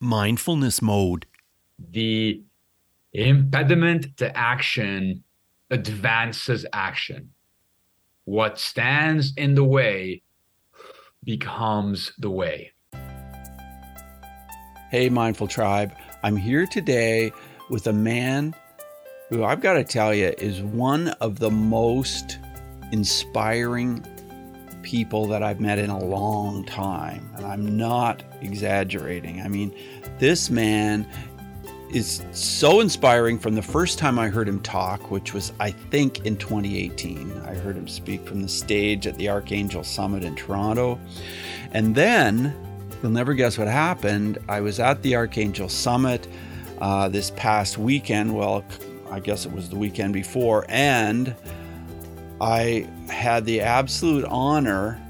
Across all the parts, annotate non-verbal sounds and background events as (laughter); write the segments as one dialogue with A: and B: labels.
A: mindfulness mode?
B: The impediment to action advances action. What stands in the way becomes the way.
C: Hey, Mindful Tribe. I'm here today with a man who I've got to tell you is one of the most inspiring people that I've met in a long time. And I'm not exaggerating. I mean, this man is so inspiring from the first time I heard him talk, which was, I think, in 2018. I heard him speak from the stage at the Archangel Summit in Toronto. And then, you'll never guess what happened. I was at the Archangel Summit uh, this past weekend. Well, I guess it was the weekend before. And I had the absolute honor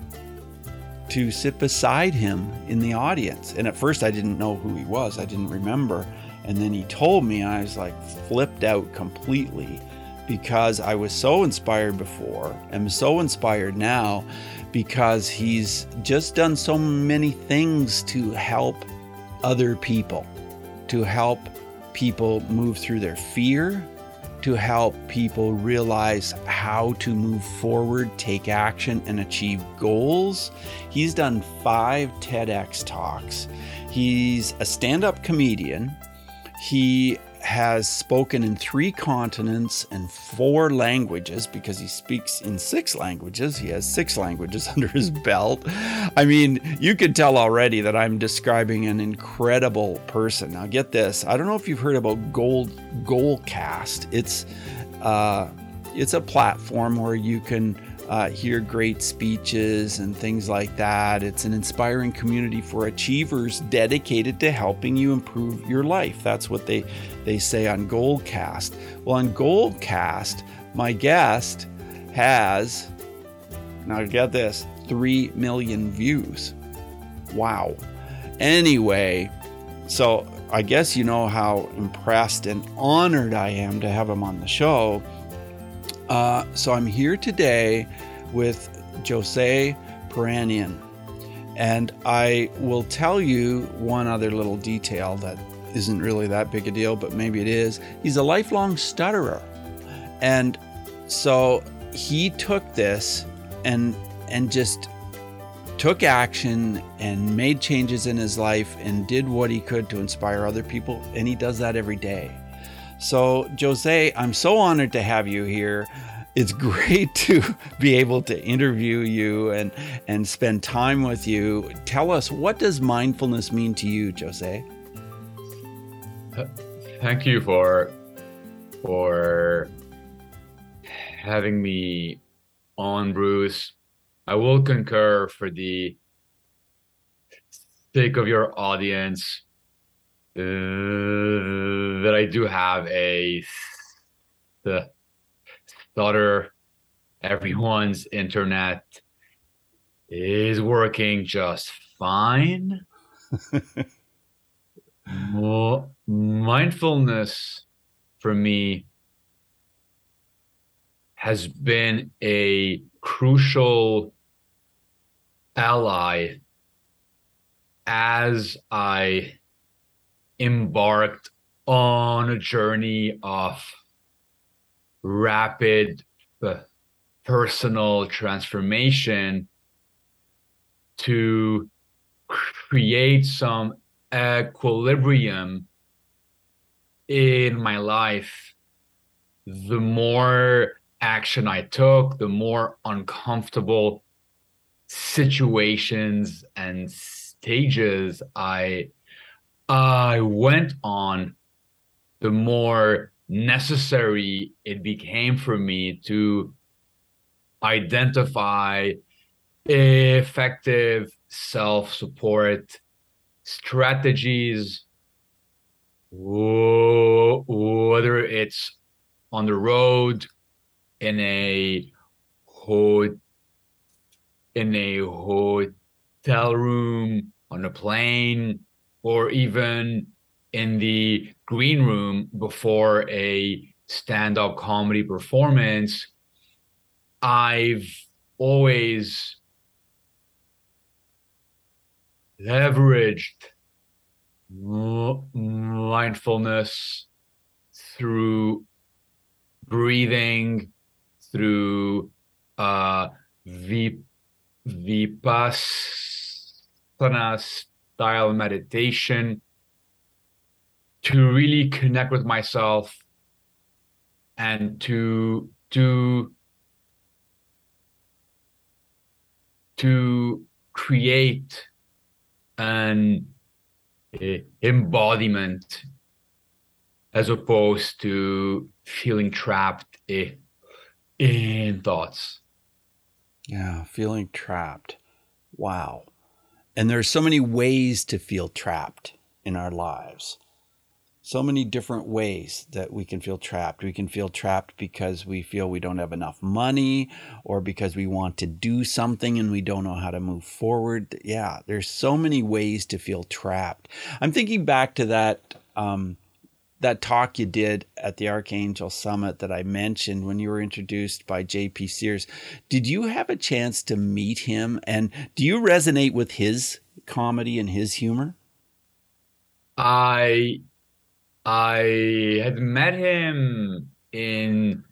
C: to sit beside him in the audience. And at first, I didn't know who he was, I didn't remember. And then he told me, I was like flipped out completely because I was so inspired before and so inspired now because he's just done so many things to help other people, to help people move through their fear, to help people realize how to move forward, take action, and achieve goals. He's done five TEDx talks. He's a stand up comedian. He has spoken in three continents and four languages because he speaks in six languages. He has six languages (laughs) under his belt. I mean, you can tell already that I'm describing an incredible person. Now, get this. I don't know if you've heard about Gold Goalcast. It's uh, it's a platform where you can uh, hear great speeches and things like that. It's an inspiring community for achievers dedicated to helping you improve your life. That's what they, they say on Goalcast. Well, on Goalcast, my guest has, now get this, 3 million views. Wow. Anyway, so I guess you know how impressed and honored I am to have him on the show. Uh, so I'm here today with Jose Peranian. And I will tell you one other little detail that isn't really that big a deal, but maybe it is. He's a lifelong stutterer. And so he took this and and just took action and made changes in his life and did what he could to inspire other people and he does that every day. So, Jose, I'm so honored to have you here. It's (laughs) great to be able to interview you and and spend time with you. Tell us what does mindfulness mean to you, Jose?
B: Uh, thank you for for having me on, Bruce. I will concur for the sake of your audience uh, that I do have a the daughter everyone's internet is working just fine. (laughs) mindfulness for me has been a crucial ally as I embarked on a journey of rapid uh, personal transformation to create some equilibrium in my life. The more action i took the more uncomfortable situations and stages i i went on the more necessary it became for me to identify effective self support strategies, whether it's on the road, in a ho- in a hotel room, on a plane, or even in the green room before a stand up comedy performance, I've always leveraged mindfulness, through breathing, through uh, vip- vipassana style meditation, to really connect with myself and to to to create an embodiment as opposed to feeling trapped in thoughts.
C: Yeah, feeling trapped. Wow. And there are so many ways to feel trapped in our lives so many different ways that we can feel trapped. We can feel trapped because we feel we don't have enough money or because we want to do something and we don't know how to move forward. Yeah, there's so many ways to feel trapped. I'm thinking back to that um, that talk you did at the Archangel Summit that I mentioned when you were introduced by JP Sears. Did you have a chance to meet him and do you resonate with his comedy and his humor?
B: I I had met him in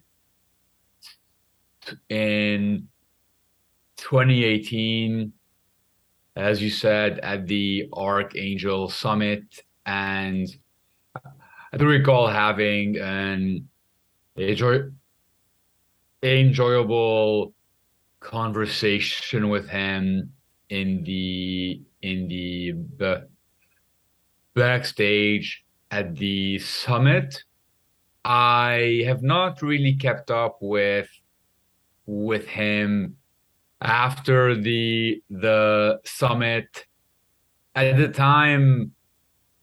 B: in 2018, as you said, at the Archangel Summit, and I do recall having an enjoy, enjoyable conversation with him in the in the backstage at the summit. I have not really kept up with with him after the the summit. At the time,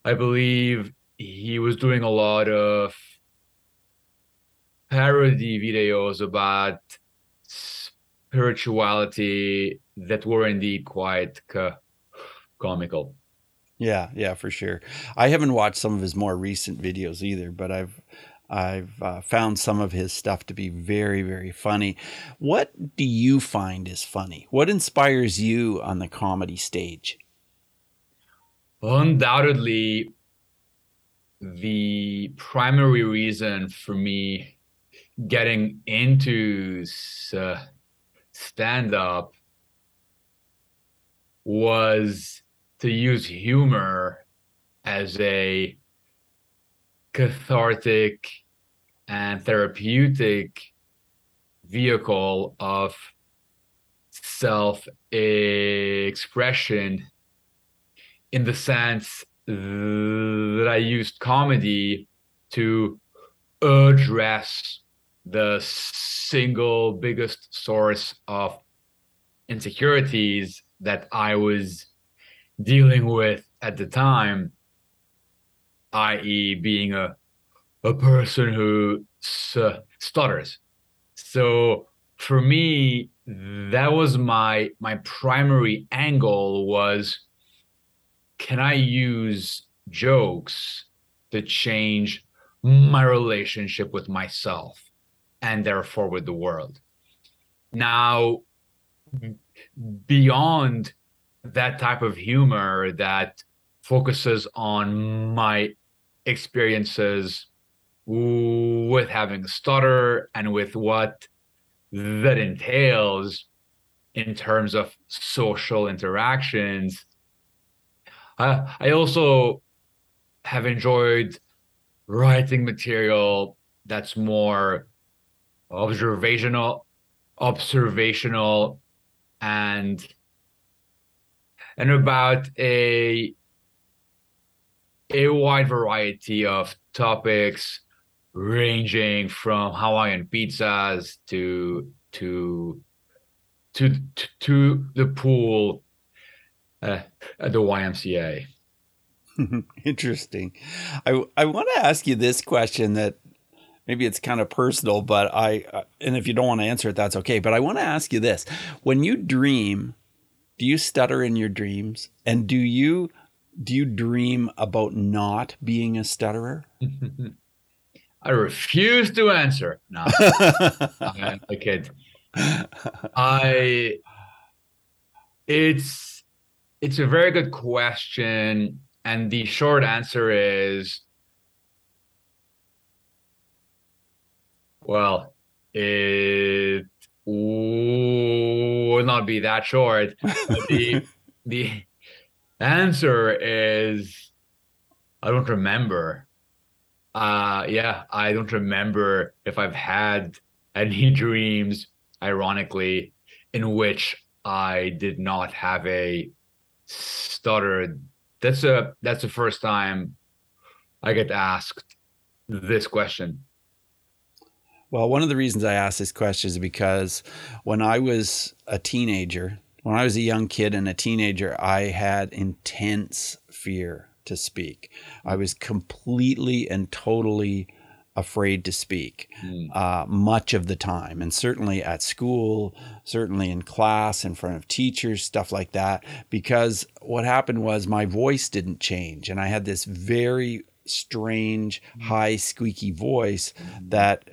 B: I believe he was doing a lot of parody videos about spirituality that were indeed quite co- comical.
C: Yeah, yeah, for sure. I haven't watched some of his more recent videos either, but I've I've uh, found some of his stuff to be very, very funny. What do you find is funny? What inspires you on the comedy stage?
B: Undoubtedly, the primary reason for me getting into uh, stand up was to use humor as a cathartic and therapeutic vehicle of self expression in the sense that I used comedy to address the single biggest source of insecurities that I was dealing with at the time, i.e., being a a person who stutters. So for me, that was my my primary angle was can I use jokes to change my relationship with myself and therefore with the world? Now, beyond that type of humor that focuses on my experiences with having a stutter and with what that entails in terms of social interactions. Uh, I also have enjoyed writing material that's more observational, observational, and and about a a wide variety of topics ranging from Hawaiian pizzas to to to to the pool uh, the YMCA. (laughs)
C: Interesting. I I want to ask you this question that maybe it's kind of personal, but I uh, and if you don't want to answer it, that's okay. But I want to ask you this: when you dream do you stutter in your dreams? And do you do you dream about not being a stutterer? (laughs)
B: I refuse to answer. No, I'm a kid. (laughs) I it's it's a very good question. And the short answer is well, it would not be that short. the, (laughs) the answer is I don't remember. Uh, yeah, I don't remember if I've had any (laughs) dreams, ironically, in which I did not have a stutter. That's a that's the first time I get asked this question.
C: Well, one of the reasons I ask this question is because when I was a teenager, when I was a young kid and a teenager, I had intense fear to speak. I was completely and totally afraid to speak mm. uh, much of the time, and certainly at school, certainly in class, in front of teachers, stuff like that. Because what happened was my voice didn't change, and I had this very strange, mm. high, squeaky voice mm. that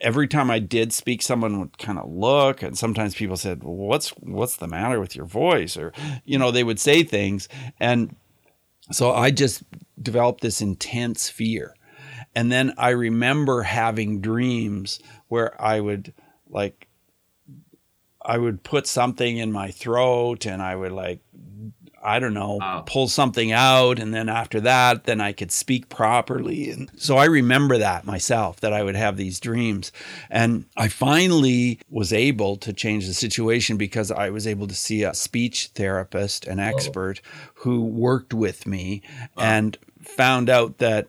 C: every time I did speak, someone would kind of look, and sometimes people said, well, "What's what's the matter with your voice?" Or you know, they would say things, and so I just developed this intense fear. And then I remember having dreams where I would like I would put something in my throat and I would like I don't know, wow. pull something out. And then after that, then I could speak properly. And so I remember that myself, that I would have these dreams. And I finally was able to change the situation because I was able to see a speech therapist, an expert who worked with me wow. and found out that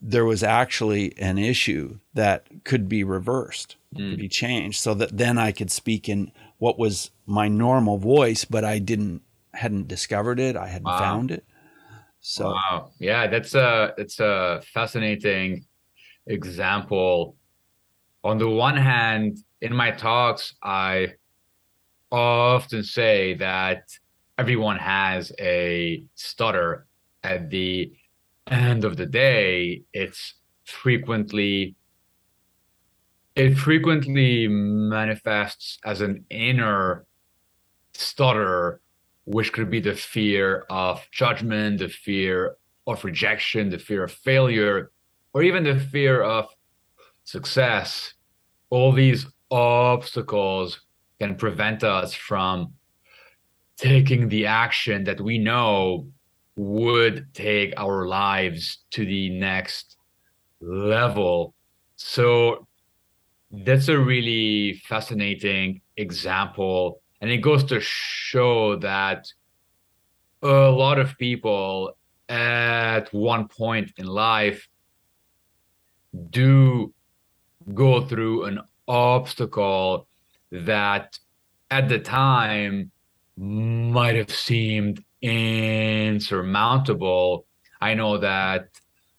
C: there was actually an issue that could be reversed, mm. could be changed, so that then I could speak in what was my normal voice, but I didn't hadn't discovered it. I hadn't wow. found it. So
B: wow, yeah, that's a it's a fascinating example. On the one hand, in my talks, I often say that everyone has a stutter. At the end of the day, it's frequently it frequently manifests as an inner stutter which could be the fear of judgment, the fear of rejection, the fear of failure, or even the fear of success. All these obstacles can prevent us from taking the action that we know would take our lives to the next level. So that's a really fascinating example and it goes to show that a lot of people at one point in life do go through an obstacle that at the time might have seemed insurmountable. I know that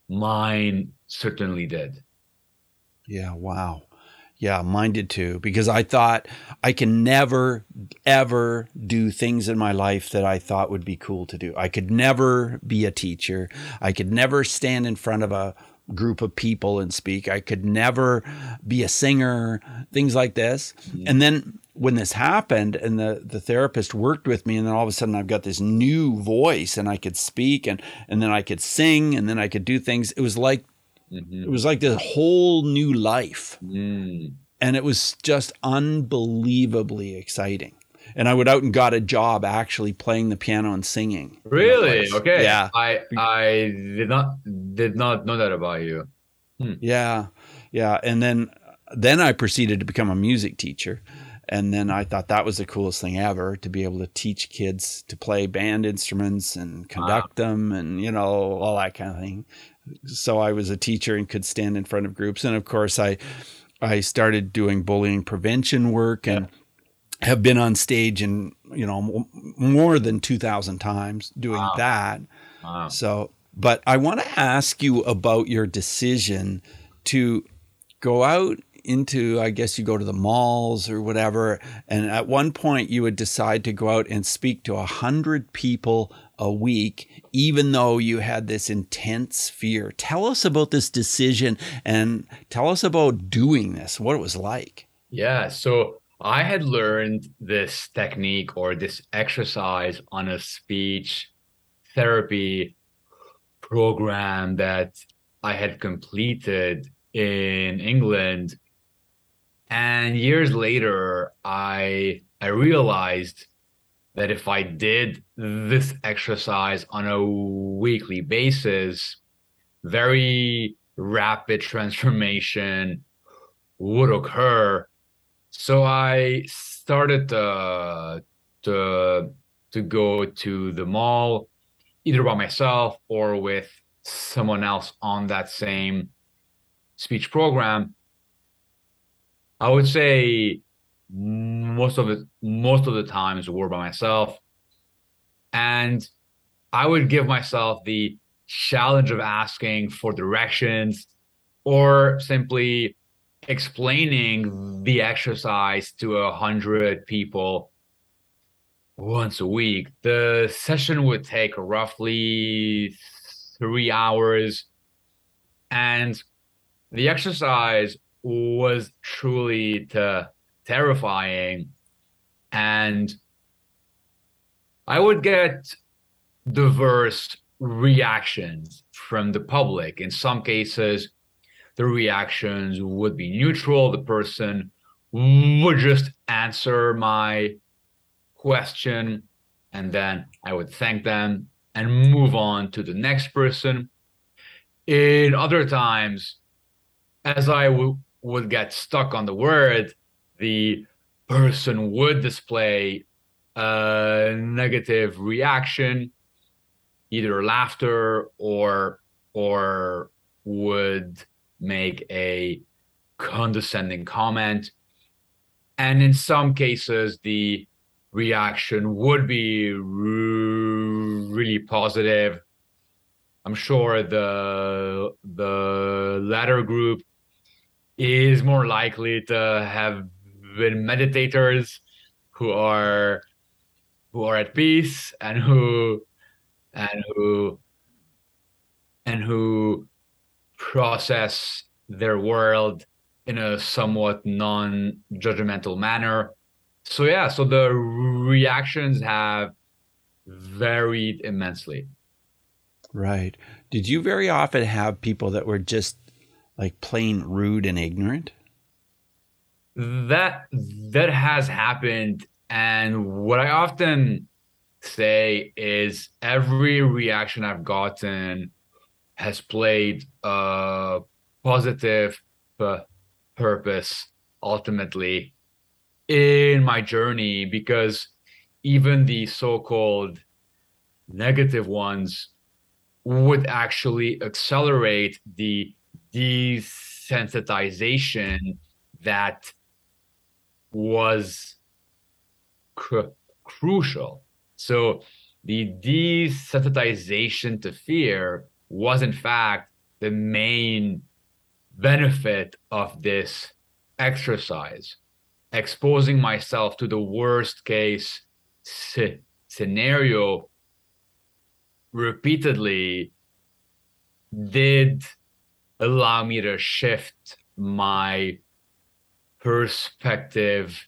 B: mine certainly did.
C: Yeah, wow. Yeah, mine did too. Because I thought I can never, ever do things in my life that I thought would be cool to do. I could never be a teacher. I could never stand in front of a group of people and speak. I could never be a singer, things like this. Mm-hmm. And then when this happened and the, the therapist worked with me and then all of a sudden I've got this new voice and I could speak and, and then I could sing and then I could do things. It was like Mm-hmm. It was like this whole new life. Mm. And it was just unbelievably exciting. And I went out and got a job actually playing the piano and singing.
B: Really? Okay. Yeah. I I did not did not know that about you.
C: Hmm. Yeah. Yeah. And then then I proceeded to become a music teacher. And then I thought that was the coolest thing ever to be able to teach kids to play band instruments and conduct wow. them and, you know, all that kind of thing so I was a teacher and could stand in front of groups. And of course, I I started doing bullying prevention work and yeah. Have been on stage and you know more than two thousand times doing wow. that. Wow. So, but I want to ask you about your decision to go out into i guess you go to the malls or whatever and at one point you would decide to go out and speak to a hundred people a week, even though you had this intense fear. Tell us about this decision and tell us about doing this, what it was like.
B: Yeah. So I had learned this technique or this exercise on a speech therapy program that I had completed in England And years later, I I realized that if I did this exercise on a weekly basis, very rapid transformation would occur. So I started to to to go to the mall either by myself or with someone else on that same speech program. I would say most of it most of the times were by myself and i would give myself the challenge of asking for directions or simply explaining the exercise to a hundred people once a week the session would take roughly three hours and the exercise was truly terrifying. And I would get diverse reactions from the public. In some cases, the reactions would be neutral. The person would just answer my question, and then I would thank them and move on to the next person. In other times, as I w- would get stuck on the word, the person would display a negative reaction, either laughter or or would make a condescending comment. And in some cases, the reaction would be really positive. I'm sure the the latter group is more likely to have been meditators who are who are at peace and who and who and who process their world in a somewhat non-judgmental manner. So yeah so the reactions have varied immensely.
C: Right. Did you very often have people that were just like plain rude and ignorant?
B: That that has happened and what i often say is every reaction i've gotten has played a positive purpose ultimately in my journey because even the so-called negative ones would actually accelerate the desensitization that was cr- crucial. So the desensitization to fear was in fact the main benefit of this exercise exposing myself to the worst case c- scenario repeatedly did allow me to shift my perspective.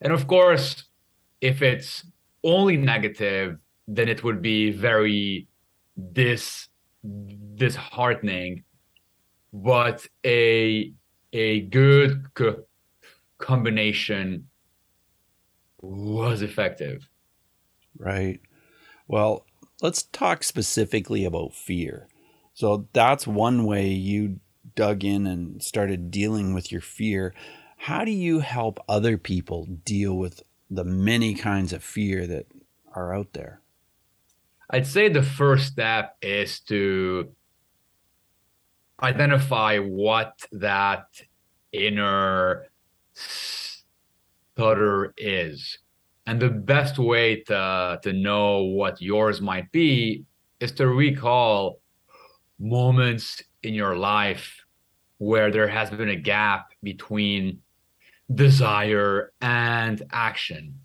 B: And of course, if it's only negative, then it would be very dis disheartening. But a a good co- combination was effective.
C: Right. Well, let's talk specifically about fear. So that's one way you dug in and started dealing with your fear how do you help other people deal with the many kinds of fear that are out there?
B: I'd say the first step is to identify what that inner stutter is. And the best way to, to know what yours might be is to recall moments in your life where there has been a gap between desire, and action.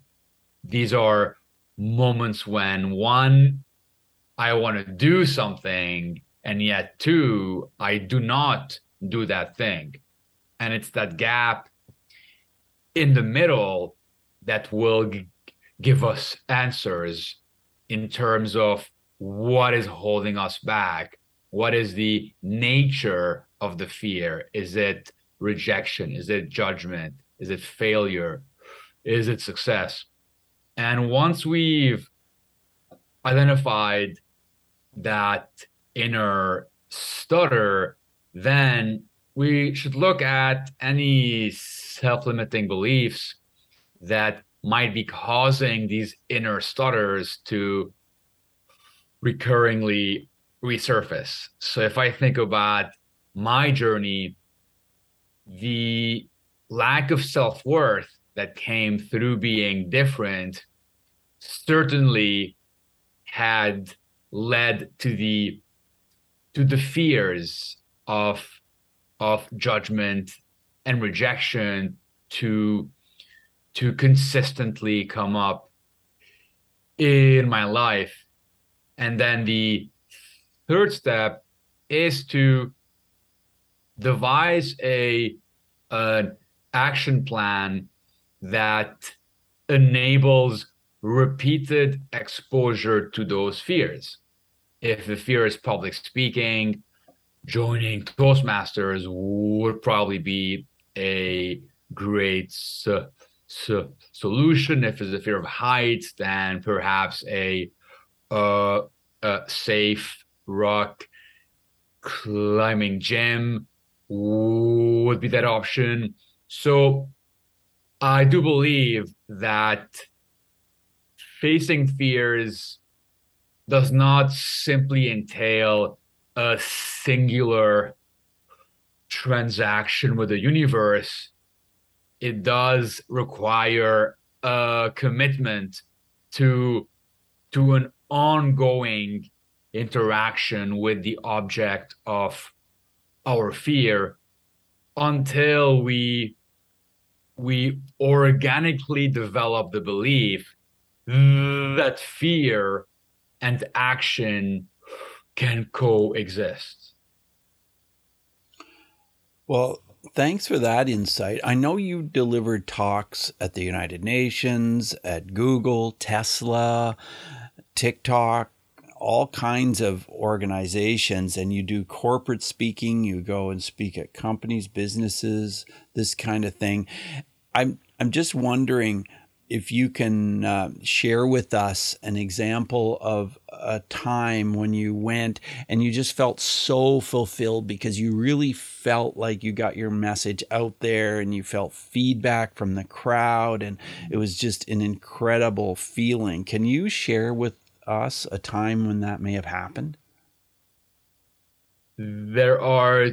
B: These are moments when one, I want to do something, and yet two, I do not do that thing. And it's that gap in the middle that will g- give us answers in terms of what is holding us back. What is the nature of the fear? Is it rejection? Is it judgment? Is it failure? Is it success? And once we've identified that inner stutter, then we should look at any self limiting beliefs that might be causing these inner stutters to recurringly resurface. So if I think about my journey, the lack of self worth that came through being different certainly had led to the to the fears of of judgment and rejection to to consistently come up in my life. And then the third step is to devise a an action plan that enables repeated exposure to those fears. If the fear is public speaking, joining Toastmasters would probably be a great so, so, solution. If it's a fear of heights, then perhaps a, uh, a safe rock climbing gym would be that option. So I do believe that facing fears does not simply entail a singular transaction with the universe. It does require a commitment to to an ongoing interaction with the object of our fear until we we organically develop the belief that fear and action can coexist.
C: Well, thanks for that insight. I know you delivered talks at the United Nations, at Google, Tesla, TikTok, all kinds of organizations, and you do corporate speaking. You go and speak at companies, businesses, this kind of thing. I'm I'm just wondering if you can uh, share with us an example of a time when you went and you just felt so fulfilled because you really felt like you got your message out there and you felt feedback from the crowd and it was just an incredible feeling. Can you share with us a time when that may have happened?
B: There are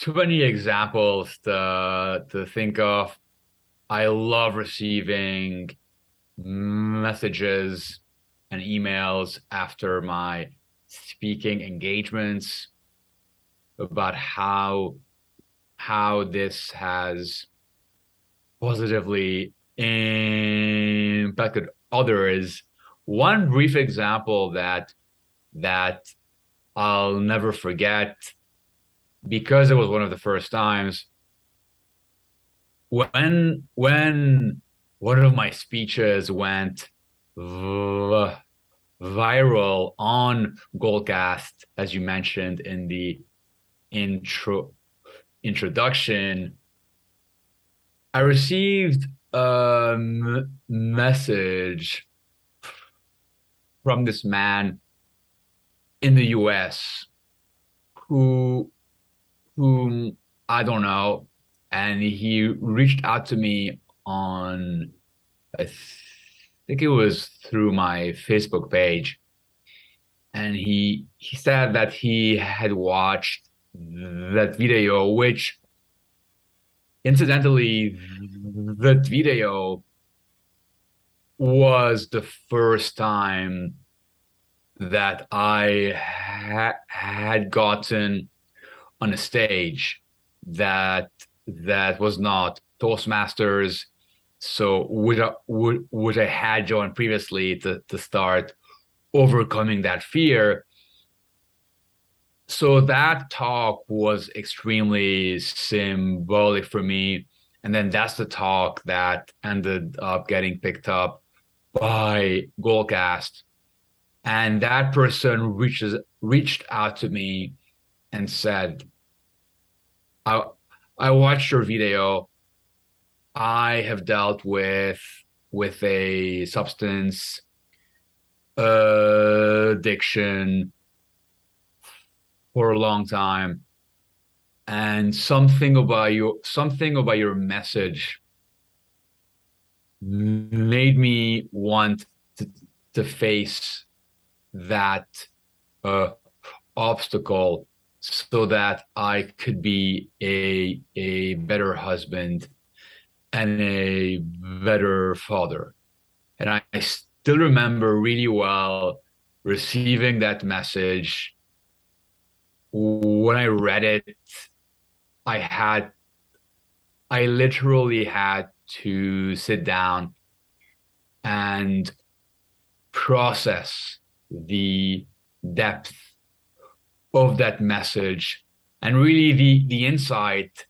B: too many examples to, to think of I love receiving messages and emails after my speaking engagements about how how this has positively impacted others. One brief example that that I'll never forget because it was one of the first times when when one of my speeches went v- viral on Goalcast, as you mentioned in the intro introduction, I received a m- message from this man in the US who whom I don't know and he reached out to me on I think it was through my Facebook page. And he he said that he had watched that video which incidentally that video was the first time that I ha- had gotten on a stage that that was not Toastmasters. So would I, would would I had joined previously to to start overcoming that fear. So that talk was extremely symbolic for me. And then that's the talk that ended up getting picked up by Goalcast. And that person reaches reached out to me and said, I I watched your video. I have dealt with with a substance uh, addiction for a long time and something about your something about your message made me want to, to face that uh, obstacle so that I could be a a better husband and a better father. And I, I still remember really well receiving that message. When I read it, I had I literally had to sit down and process the depth of that message and really the the insight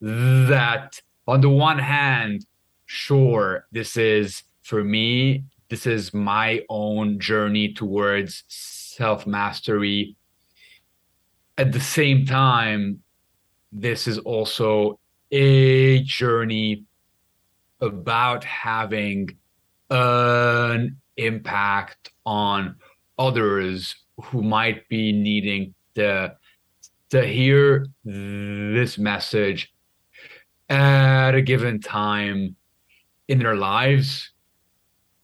B: that on the one hand sure this is for me this is my own journey towards self mastery at the same time this is also a journey about having an impact on others who might be needing to to hear this message at a given time in their lives.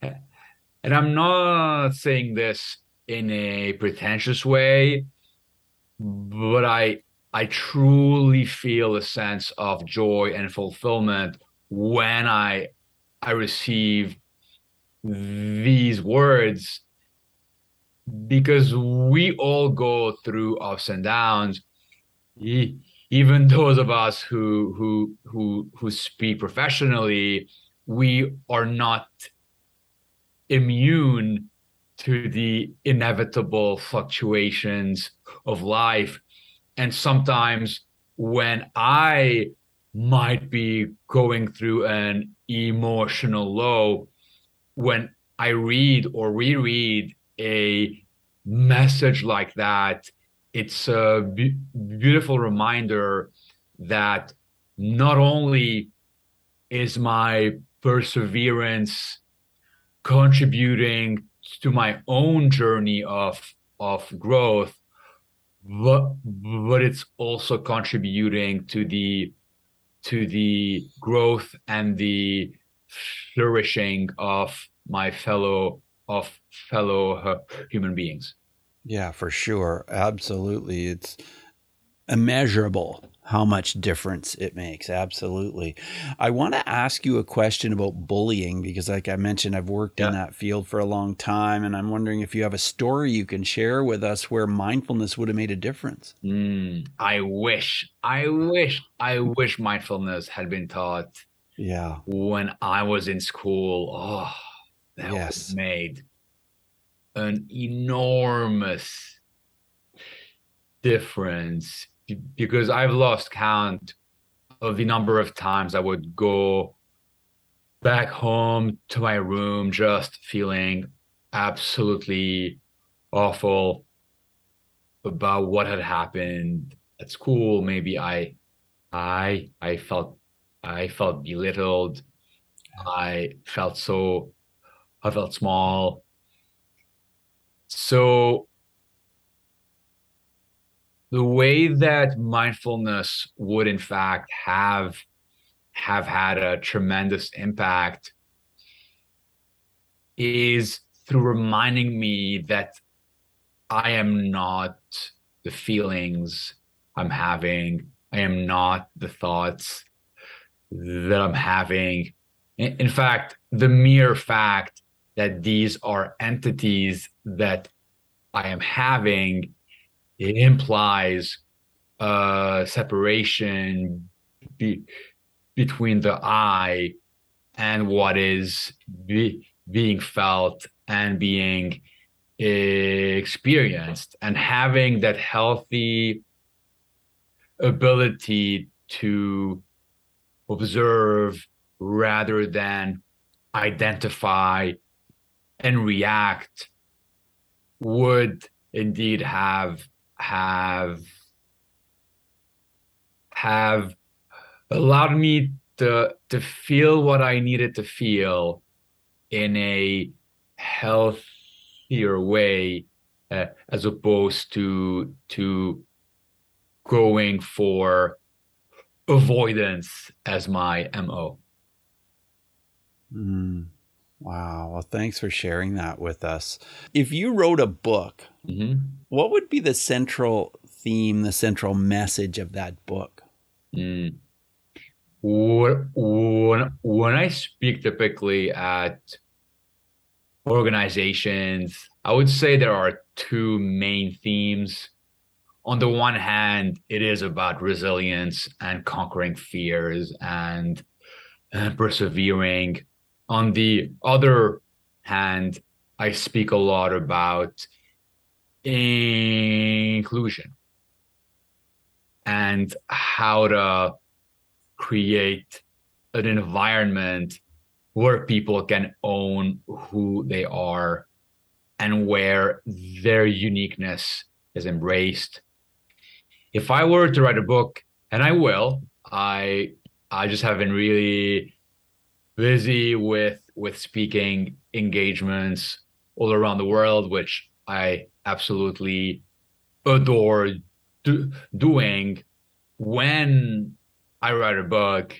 B: And i'm not saying this in a pretentious way but i i truly feel a sense of joy and fulfillment when I I receive these words because we all go through ups and downs even (laughs) those of us who who who who speak professionally we are not immune to the inevitable fluctuations of life. And sometimes when i might be going through an emotional low when I read or reread a message like that, it's a be- beautiful reminder that not only is my perseverance contributing to my own journey of of growth but but it's also contributing to the to the growth and the flourishing of my fellow of fellow uh, human beings
C: yeah for sure absolutely it's immeasurable how much difference it makes. Absolutely. I want to ask you a question about bullying because, like I mentioned, I've worked yeah. in that field for a long time. And I'm wondering if you have a story you can share with us where mindfulness would have made a difference.
B: Mm, I wish, I wish, I wish mindfulness had been taught.
C: Yeah.
B: When I was in school. Oh, that yes. made. An enormous difference because I've lost count of the number of times I would go back home to my room just feeling absolutely awful about what had happened at school. Maybe i i i felt i felt belittled. I felt so i felt small so the way that mindfulness would in fact have have had a tremendous impact is through reminding me that I am not the feelings I'm having. I am not the thoughts that I'm having. In fact, the mere fact that these are entities that I am having it implies a separation be, between the I and what is be, being felt and being eh, experienced. And having that healthy ability to observe rather than identify and react would indeed have have have allowed me to to feel what I needed to feel in a healthier way uh, as opposed to to going for avoidance as my mo
C: mm. Wow well thanks for sharing that with us if you wrote a book mm-hmm. what would be the central theme the central message of that book mm.
B: when, when i speak typically at organizations i would say there are two main themes. On the one hand, it is about resilience and conquering fears and, and persevering. On the other hand, I speak a lot about inclusion and how to create an environment where people can own who they are and where their uniqueness is embraced. If I were to write a book, and I will, I I just haven't really busy with with speaking engagements all around the world, which I absolutely adore do, doing. When I write a book,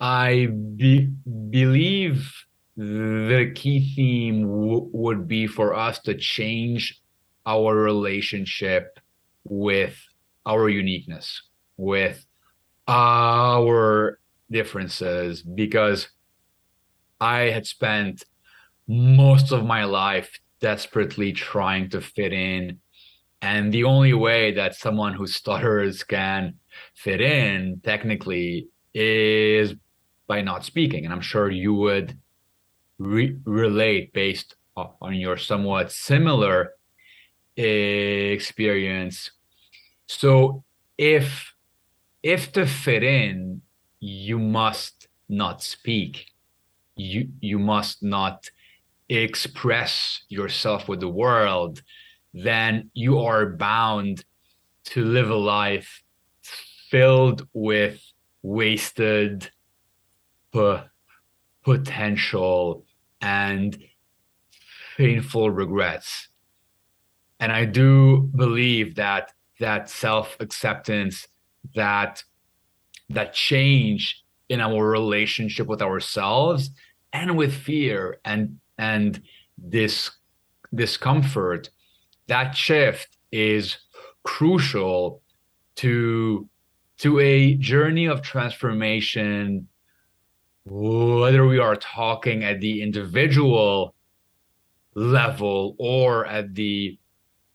B: I be, believe the key theme w- would be for us to change our relationship with our uniqueness, with our differences, because I had spent most of my life desperately trying to fit in. And the only way that someone who stutters can fit in technically is by not speaking. And I'm sure you would re- relate based on your somewhat similar experience. So if if to fit in, you must not speak. You you must not express yourself with the world, then you are bound to live a life filled with wasted potential and painful regrets. And I do believe that that self-acceptance, that that change in our relationship with ourselves and with fear and and this discomfort, that shift is crucial to to a journey of transformation whether we are talking at the individual level or at the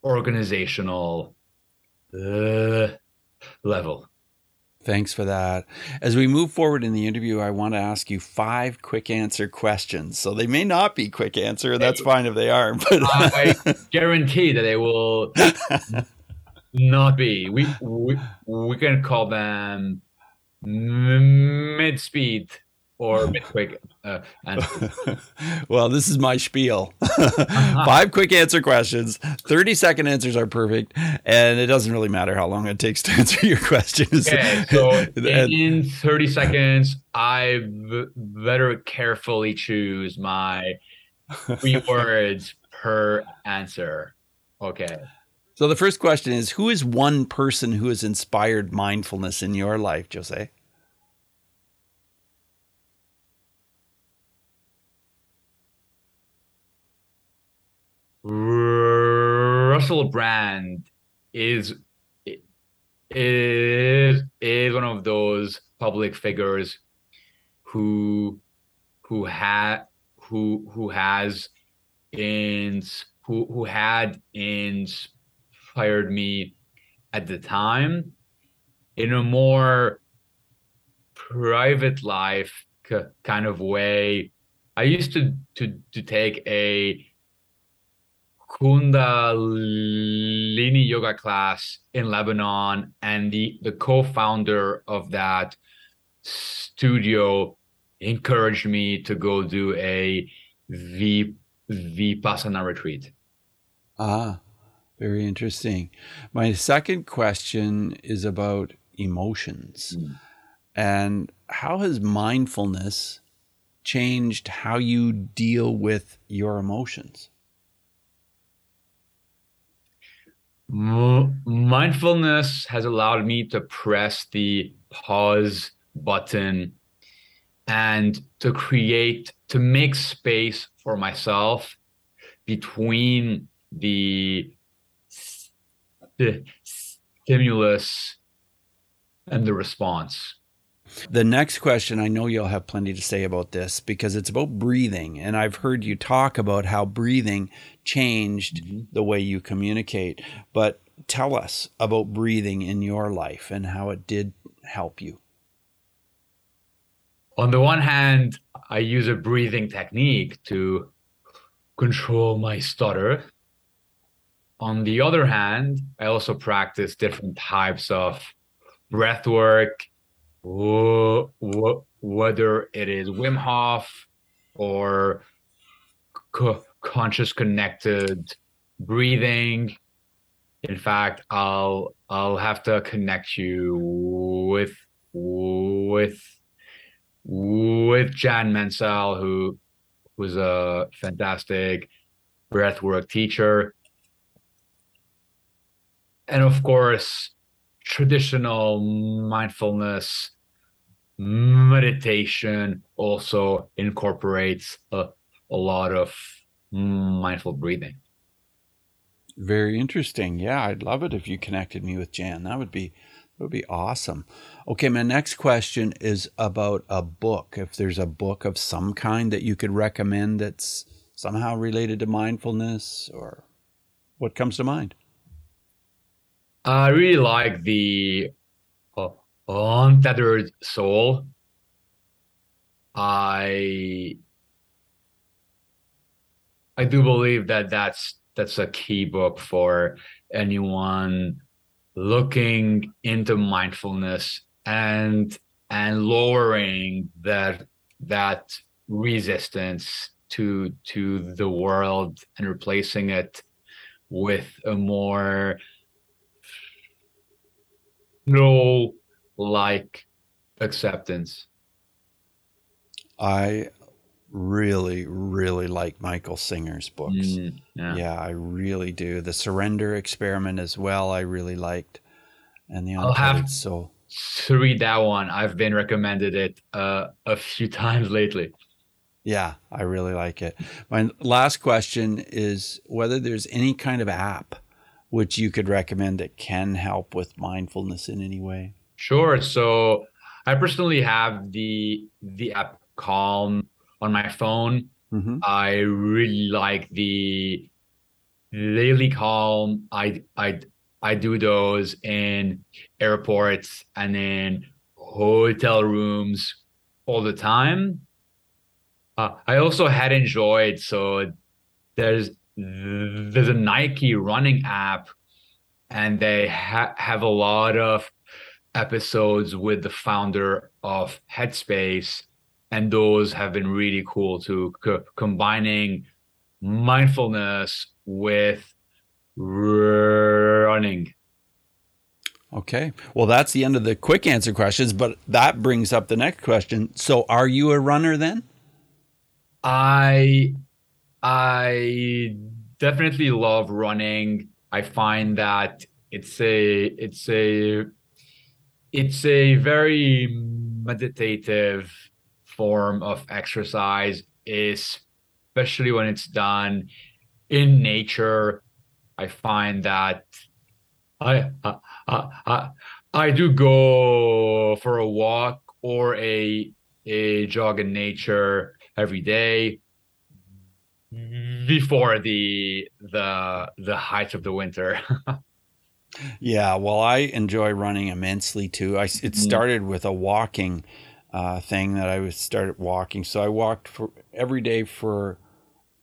B: organizational uh, level.
C: Thanks for that. As we move forward in the interview, I want to ask you five quick answer questions. So they may not be quick answer. That's fine if they are. (laughs) But
B: I guarantee that they will (laughs) not be. We we, we can call them mid speed or quick uh, (laughs)
C: well, this is my spiel. (laughs) Five quick answer questions. 30 second answers are perfect. And it doesn't really matter how long it takes to (laughs) answer your questions.
B: Okay, so in 30 seconds, I b- better carefully choose my three words per answer. Okay.
C: So the first question is Who is one person who has inspired mindfulness in your life, Jose?
B: Russell Brand is is is one of those public figures who who had who who has in who who had inspired me at the time. In a more private life kind of way i used to to to take a Kundalini yoga class in Lebanon, and the the co-founder of that studio encouraged me to go do a v, vipassana retreat.
C: Ah, very interesting. My second question is about emotions. Mm. And how has mindfulness changed how you deal with your emotions?
B: Mindfulness has allowed me to press the pause button and to create, to make space for myself between the, the stimulus and the response.
C: The next question, I know you'll have plenty to say about this because it's about breathing. And I've heard you talk about how breathing changed mm-hmm. the way you communicate. But tell us about breathing in your life and how it did help you.
B: On the one hand, I use a breathing technique to control my stutter. On the other hand, I also practice different types of breath work whether it is Wim Hof or conscious connected breathing. In fact, I'll I'll have to connect you with with with Jan Mansell, who was a fantastic breathwork teacher. And of course, traditional mindfulness meditation also incorporates a, a lot of mindful breathing.
C: Very interesting. Yeah, I'd love it if you connected me with Jan. That would be that would be awesome. Okay, my next question is about a book. If there's a book of some kind that you could recommend that's somehow related to mindfulness or what comes to mind?
B: I really like the uh, untethered soul. I I do believe that that's that's a key book for anyone looking into mindfulness and and lowering that that resistance to to the world and replacing it with a more no like acceptance.
C: I really, really like Michael Singer's books. Mm, yeah. yeah. I really do. The Surrender Experiment as well. I really liked, and the
B: I'll have so to read that one. I've been recommended it uh, a few (laughs) times lately.
C: Yeah, I really like it. My last question is whether there's any kind of app which you could recommend that can help with mindfulness in any way.
B: Sure. So I personally have the the app Calm on my phone. Mm-hmm. I really like the daily Calm. I I I do those in airports and in hotel rooms all the time. Uh, I also had enjoyed so there's there's a Nike running app and they ha- have a lot of episodes with the founder of Headspace, and those have been really cool to co- combining mindfulness with running.
C: Okay. Well, that's the end of the quick answer questions, but that brings up the next question. So, are you a runner then?
B: I I definitely love running. I find that it's a it's a it's a very meditative form of exercise, is especially when it's done in nature. I find that I I, I, I do go for a walk or a a jog in nature every day before the the the height of the winter. (laughs)
C: Yeah, well, I enjoy running immensely too. I it mm-hmm. started with a walking uh, thing that I was started walking. So I walked for every day for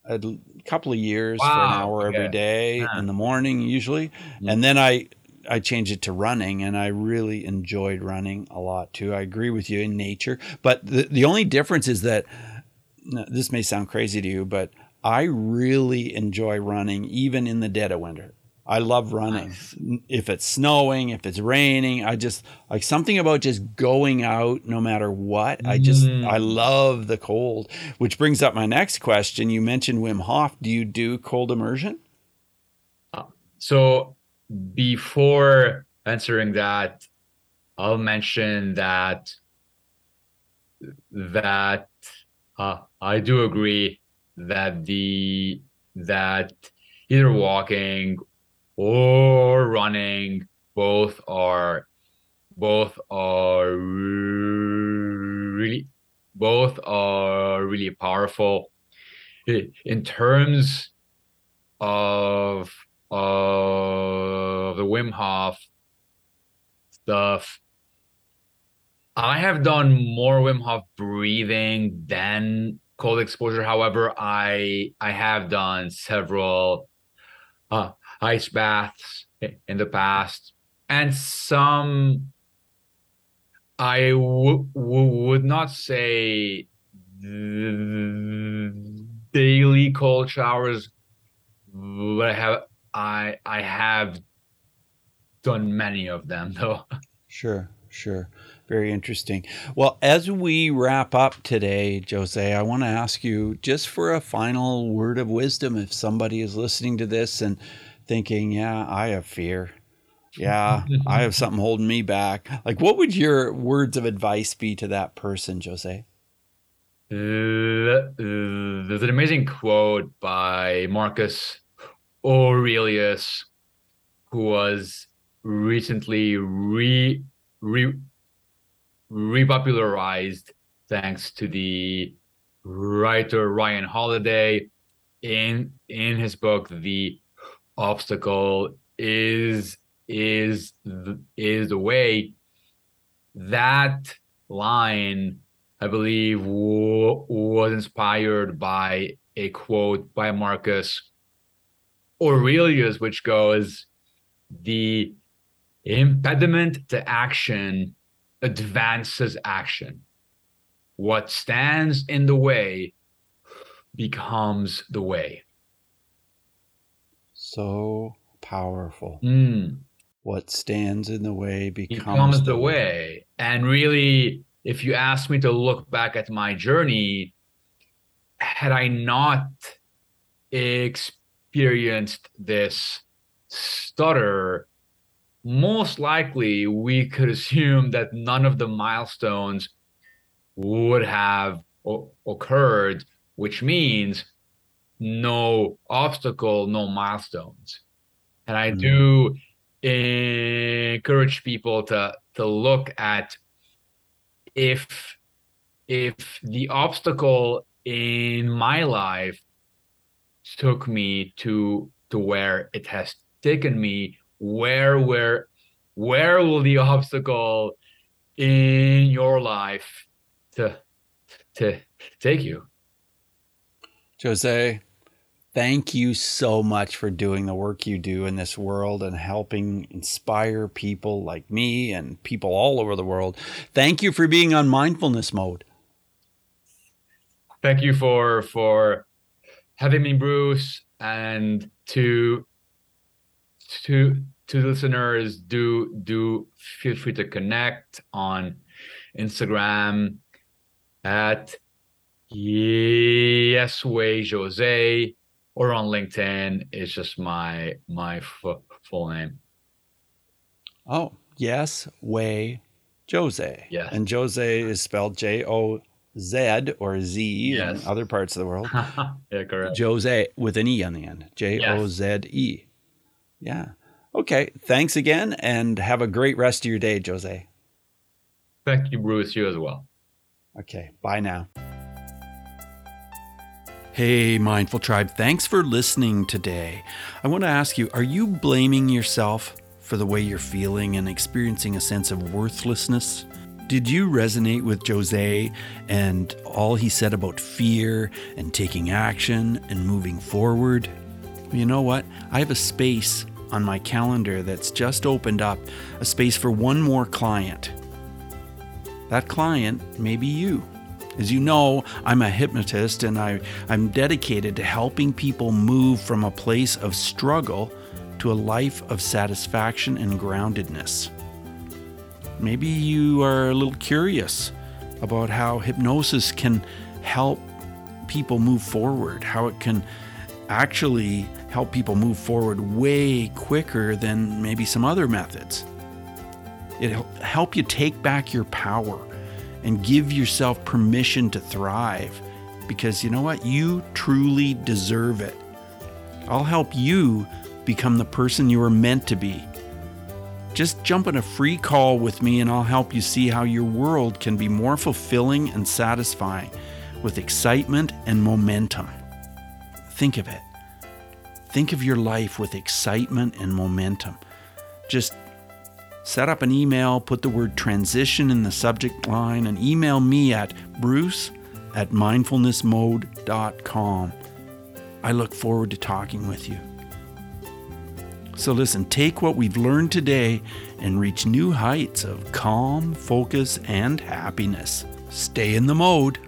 C: a couple of years wow, for an hour okay. every day yeah. in the morning usually, mm-hmm. and then I I changed it to running, and I really enjoyed running a lot too. I agree with you in nature, but the the only difference is that this may sound crazy to you, but I really enjoy running even in the dead of winter. I love running. If it's snowing, if it's raining, I just like something about just going out no matter what. I just
B: Mm.
C: I love the cold. Which brings up my next question. You mentioned Wim Hof. Do you do cold immersion?
B: So before answering that, I'll mention that that uh, I do agree that the that either walking or running both are both are really both are really powerful in terms of of the Wim Hof stuff. I have done more Wim Hof breathing than cold exposure. However, I I have done several uh, ice baths in the past, and some I w- w- would not say daily cold showers but I have I I have done many of them (laughs) though.
C: Sure, sure. Very interesting. Well, as we wrap up today, Jose, I want to ask you just for a final word of wisdom if somebody is listening to this and thinking, yeah, I have fear. Yeah, (laughs) I have something holding me back. Like, what would your words of advice be to that person, Jose?
B: Uh, There's an amazing quote by Marcus Aurelius, who was recently re re repopularized thanks to the writer Ryan Holiday in in his book The Obstacle is is the, is the way. That line I believe w- was inspired by a quote by Marcus Aurelius which goes the impediment to action advances action. What stands in the way becomes the way
C: So powerful.
B: Mm.
C: What stands in the way becomes,
B: becomes the way. And really, if you ask me to look back at my journey, had I not experienced this stutter, most likely we could assume that none of the milestones would have o- occurred, which means no obstacle, no milestones. And I
C: Mhm.
B: do encourage people to to look at if if the obstacle in my life took me to to where it has taken me where where where will the obstacle in your life to to take you
C: Jose, thank you so much for doing the work you do in this world and helping inspire people like me and people all over the world. Thank you for being on mindfulness mode.
B: thank you for for having me bruce and to to to listeners do do feel free to connect on instagram at yes way jose or on linkedin it's just my my f- full name
C: Oh, yes, way Jose.
B: Yes.
C: And Jose is spelled J O Z or Z
B: Yes.
C: in other parts of the world. (laughs)
B: yeah correct
C: Jose with an E on the end. J O Z E. Yeah. Okay. Thanks again and have a great rest of your day, Jose.
B: thank you bruce you as well
C: Okay. Bye now. Hey, Mindful Tribe. Thanks for listening today. I want to ask you are you blaming yourself for the way you're feeling and experiencing a sense of worthlessness? Did you resonate with Jose and all he said about fear and taking action and moving forward? You know what? I have a space on my calendar that's just opened up, a space for one more client. That client may be you. As you know, I'm a hypnotist and I, I'm dedicated to helping people move from a place of struggle to a life of satisfaction and groundedness. Maybe you are a little curious about how hypnosis can help people move forward, how it can actually help people move forward way quicker than maybe some other methods. It'll help you take back your power and give yourself permission to thrive because you know what? You truly deserve it. I'll help you become the person you are meant to be. Just jump on a free call with me and I'll help you see how your world can be more fulfilling and satisfying with excitement and momentum. Think of it. Think of your life with excitement and momentum. Just set up an email, put the word transition in the subject line, and email me at bruce at mindfulnessmode.com. I look forward to talking with you. So, listen, take what we've learned today and reach new heights of calm, focus, and happiness. Stay in the mode.